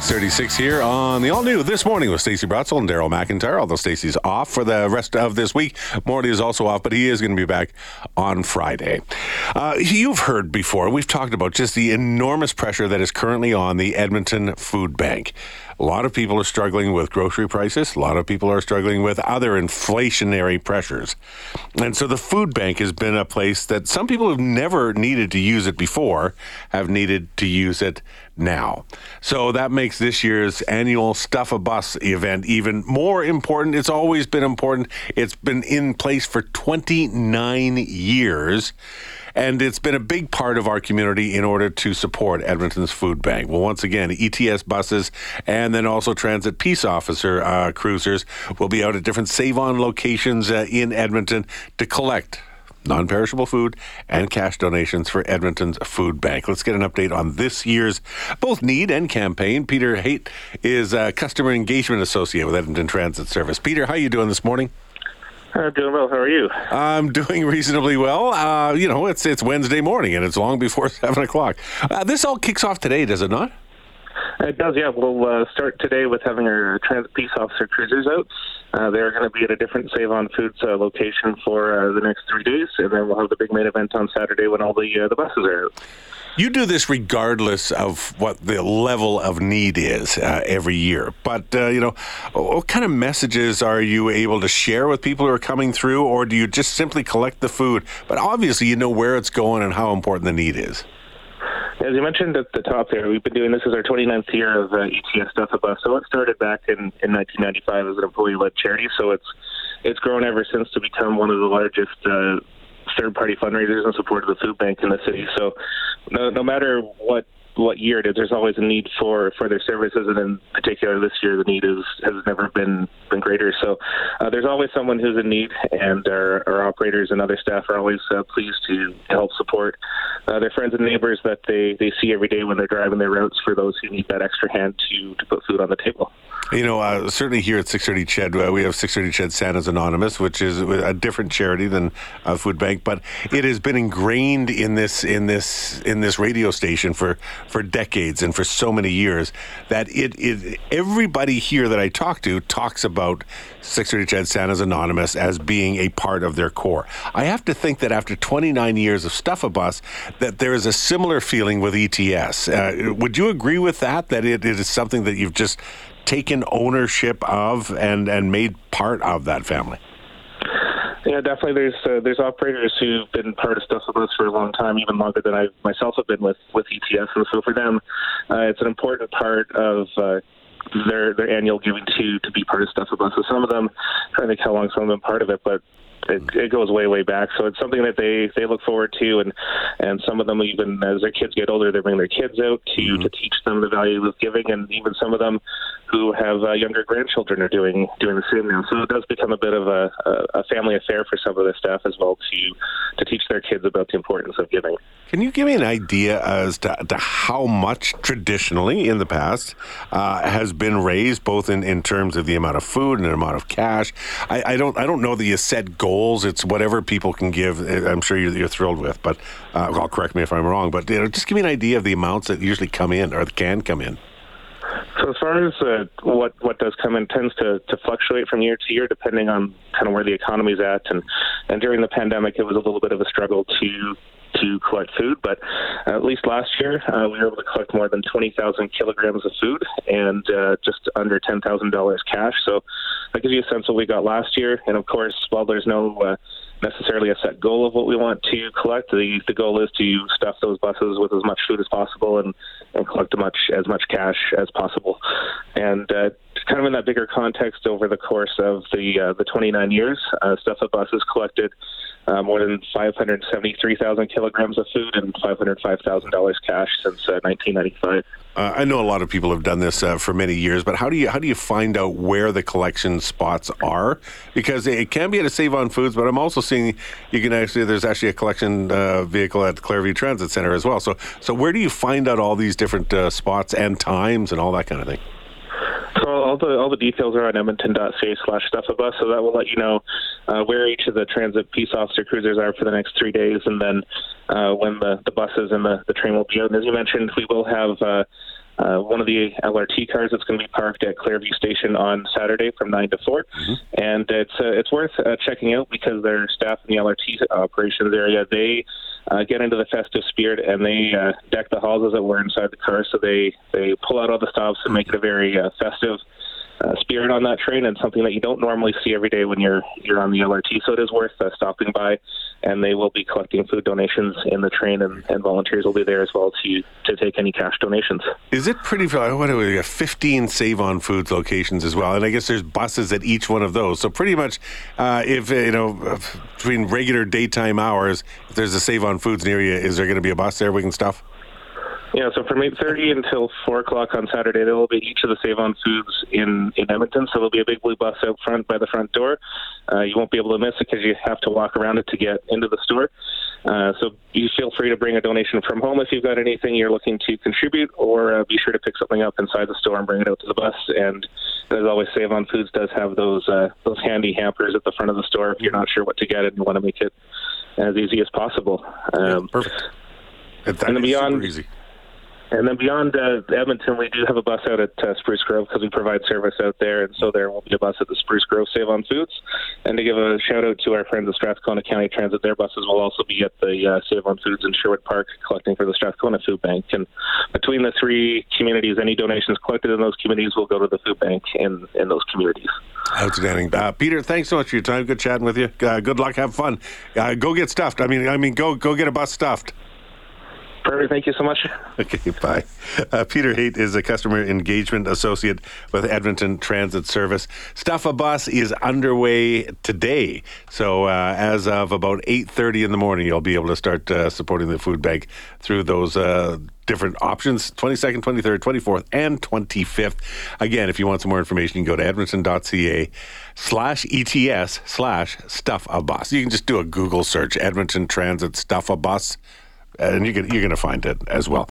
636 here on the all new This Morning with Stacey Brotzel and Daryl McIntyre. Although Stacey's off for the rest of this week, Morty is also off, but he is going to be back on Friday. Uh, you've heard before, we've talked about just the enormous pressure that is currently on the Edmonton Food Bank. A lot of people are struggling with grocery prices. A lot of people are struggling with other inflationary pressures. And so the food bank has been a place that some people have never needed to use it before have needed to use it now. So that makes this year's annual Stuff a Bus event even more important. It's always been important. It's been in place for 29 years and it's been a big part of our community in order to support Edmonton's food bank. Well, once again, ETS buses and then also transit peace officer uh, cruisers will be out at different Save On locations uh, in Edmonton to collect non perishable food, and cash donations for Edmonton's Food Bank. Let's get an update on this year's both need and campaign. Peter Haight is a customer engagement associate with Edmonton Transit Service. Peter, how are you doing this morning? Uh, doing well. How are you? I'm doing reasonably well. Uh, you know, it's it's Wednesday morning and it's long before seven o'clock. Uh, this all kicks off today, does it not? It does, yeah. We'll uh, start today with having our transit peace officer cruisers out. Uh, they're going to be at a different Save on Foods uh, location for uh, the next three days, and then we'll have the big main event on Saturday when all the uh, the buses are out. You do this regardless of what the level of need is uh, every year. But, uh, you know, what kind of messages are you able to share with people who are coming through, or do you just simply collect the food? But obviously, you know where it's going and how important the need is. As you mentioned at the top there, we've been doing this as our 29th year of uh, ETS Stuff a Bus. So it started back in, in 1995 as an employee-led charity. So it's it's grown ever since to become one of the largest uh, third-party fundraisers in support of the food bank in the city. So no, no matter what what year it is, there's always a need for for their services, and in particular this year, the need is has never been been greater. So uh, there's always someone who's in need, and our, our operators and other staff are always uh, pleased to help support uh, their friends and neighbors that they they see every day when they're driving their routes for those who need that extra hand to to put food on the table. You know, uh, certainly here at 630 CHED, uh, we have 630 CHED Santa's Anonymous, which is a different charity than uh, Food Bank, but it has been ingrained in this in this in this radio station for for decades and for so many years that it, it everybody here that I talk to talks about 630 CHED Santa's Anonymous as being a part of their core. I have to think that after 29 years of Stuff a Bus, that there is a similar feeling with ETS. Uh, would you agree with that? That it, it is something that you've just taken ownership of and and made part of that family. Yeah, definitely. There's uh, there's operators who've been part of Stuff a Bus for a long time, even longer than I myself have been with with ETS, and so for them, uh, it's an important part of. Uh, their their annual giving to to be part of Stuff a Bus. So some of them, trying to think how long some of them part of it, but it, it goes way way back. So it's something that they they look forward to, and and some of them even as their kids get older, they bring their kids out to mm-hmm. to teach them the value of giving, and even some of them who have uh, younger grandchildren are doing doing the same now. So it does become a bit of a, a, family affair for some of the staff as well to to teach their kids about the importance of giving. Can you give me an idea as to, to how much traditionally in the past uh, has been raised, both in, in terms of the amount of food and the amount of cash? I, I don't I don't know that you set goals. It's whatever people can give. Uh, I'm sure you're, you're thrilled with, but uh, well, correct me if I'm wrong. But you know, just give me an idea of the amounts that usually come in or can come in. So as far as uh, what what does come in tends to, to fluctuate from year to year depending on kind of where the economy's at and and during the pandemic it was a little bit of a struggle to to collect food, but at least last year uh, we were able to collect more than 20,000 kilograms of food and uh, just under $10,000 cash. So that gives you a sense of what we got last year. And of course, while there's no uh, necessarily a set goal of what we want to collect, the, the goal is to stuff those buses with as much food as possible and, and collect as much as much cash as possible. And uh, kind of in that bigger context, over the course of the uh, the 29 years, uh, Stuff a Bus has collected uh, more than 573,000 kilograms of food and $505,000 cash since uh, 1995. Uh, I know a lot of people have done this uh, for many years, but how do you how do you find out where the collection spots are? Because it can be at a Save on Foods, but I'm also seeing you can actually there's actually a collection uh, vehicle at the Clareview Transit Center as well. So so where do you find out all these different uh, spots and times and all that kind of thing? So all the all the details are on edmonton.ca slash stuffabus, so that will let you know uh, where each of the transit peace officer cruisers are for the next three days, and then uh, when the, the buses and the, the train will be out. And as you mentioned, we will have uh, uh, one of the LRT cars that's going to be parked at Clareview Station on Saturday from nine to 4 mm-hmm. and it's uh, it's worth uh, checking out because their staff in the LRT operations area they uh, get into the festive spirit and they uh, deck the halls as it were inside the car. So they they pull out all the stops and make it a very uh, festive uh, spirit on that train and something that you don't normally see every day when you're you're on the LRT. So it is worth uh, stopping by, and they will be collecting food donations in the train, and, and volunteers will be there as well to to take any cash donations. Is it pretty? What do we got? Fifteen Save on Foods locations as well, and I guess there's buses at each one of those. So pretty much, uh, if you know between regular daytime hours, if there's a Save on Foods near you, is there going to be a bus there we can stuff? Yeah, so from 8.30 until 4 o'clock on Saturday, there will be each of the Save On Foods in, in Edmonton. So there'll be a big blue bus out front by the front door. Uh, you won't be able to miss it because you have to walk around it to get into the store. Uh, so you feel free to bring a donation from home if you've got anything you're looking to contribute, or uh, be sure to pick something up inside the store and bring it out to the bus. And as always, Save On Foods does have those uh, those handy hampers at the front of the store if you're not sure what to get and you want to make it as easy as possible. Um, yeah, perfect. and then beyond, easy. And then beyond uh, Edmonton, we do have a bus out at uh, Spruce Grove because we provide service out there, and so there will be a bus at the Spruce Grove Save on Foods. And to give a shout out to our friends at Strathcona County Transit, their buses will also be at the uh, Save on Foods in Sherwood Park collecting for the Strathcona Food Bank. And between the three communities, any donations collected in those communities will go to the food bank in, in those communities. Outstanding, uh, Peter. Thanks so much for your time. Good chatting with you. Uh, good luck. Have fun. Uh, go get stuffed. I mean, I mean, go go get a bus stuffed. Perfect. Thank you so much. Okay, bye. Uh, Peter Haight is a customer engagement associate with Edmonton Transit Service. Stuff a Bus is underway today. So uh, as of about 8.30 in the morning, you'll be able to start uh, supporting the food bank through those uh, different options 22nd, 23rd, 24th, and 25th. Again, if you want some more information, you can go to edmonton.ca slash ETS slash stuff a bus. You can just do a Google search, Edmonton Transit Stuff a Bus and you can, you're going to find it as well.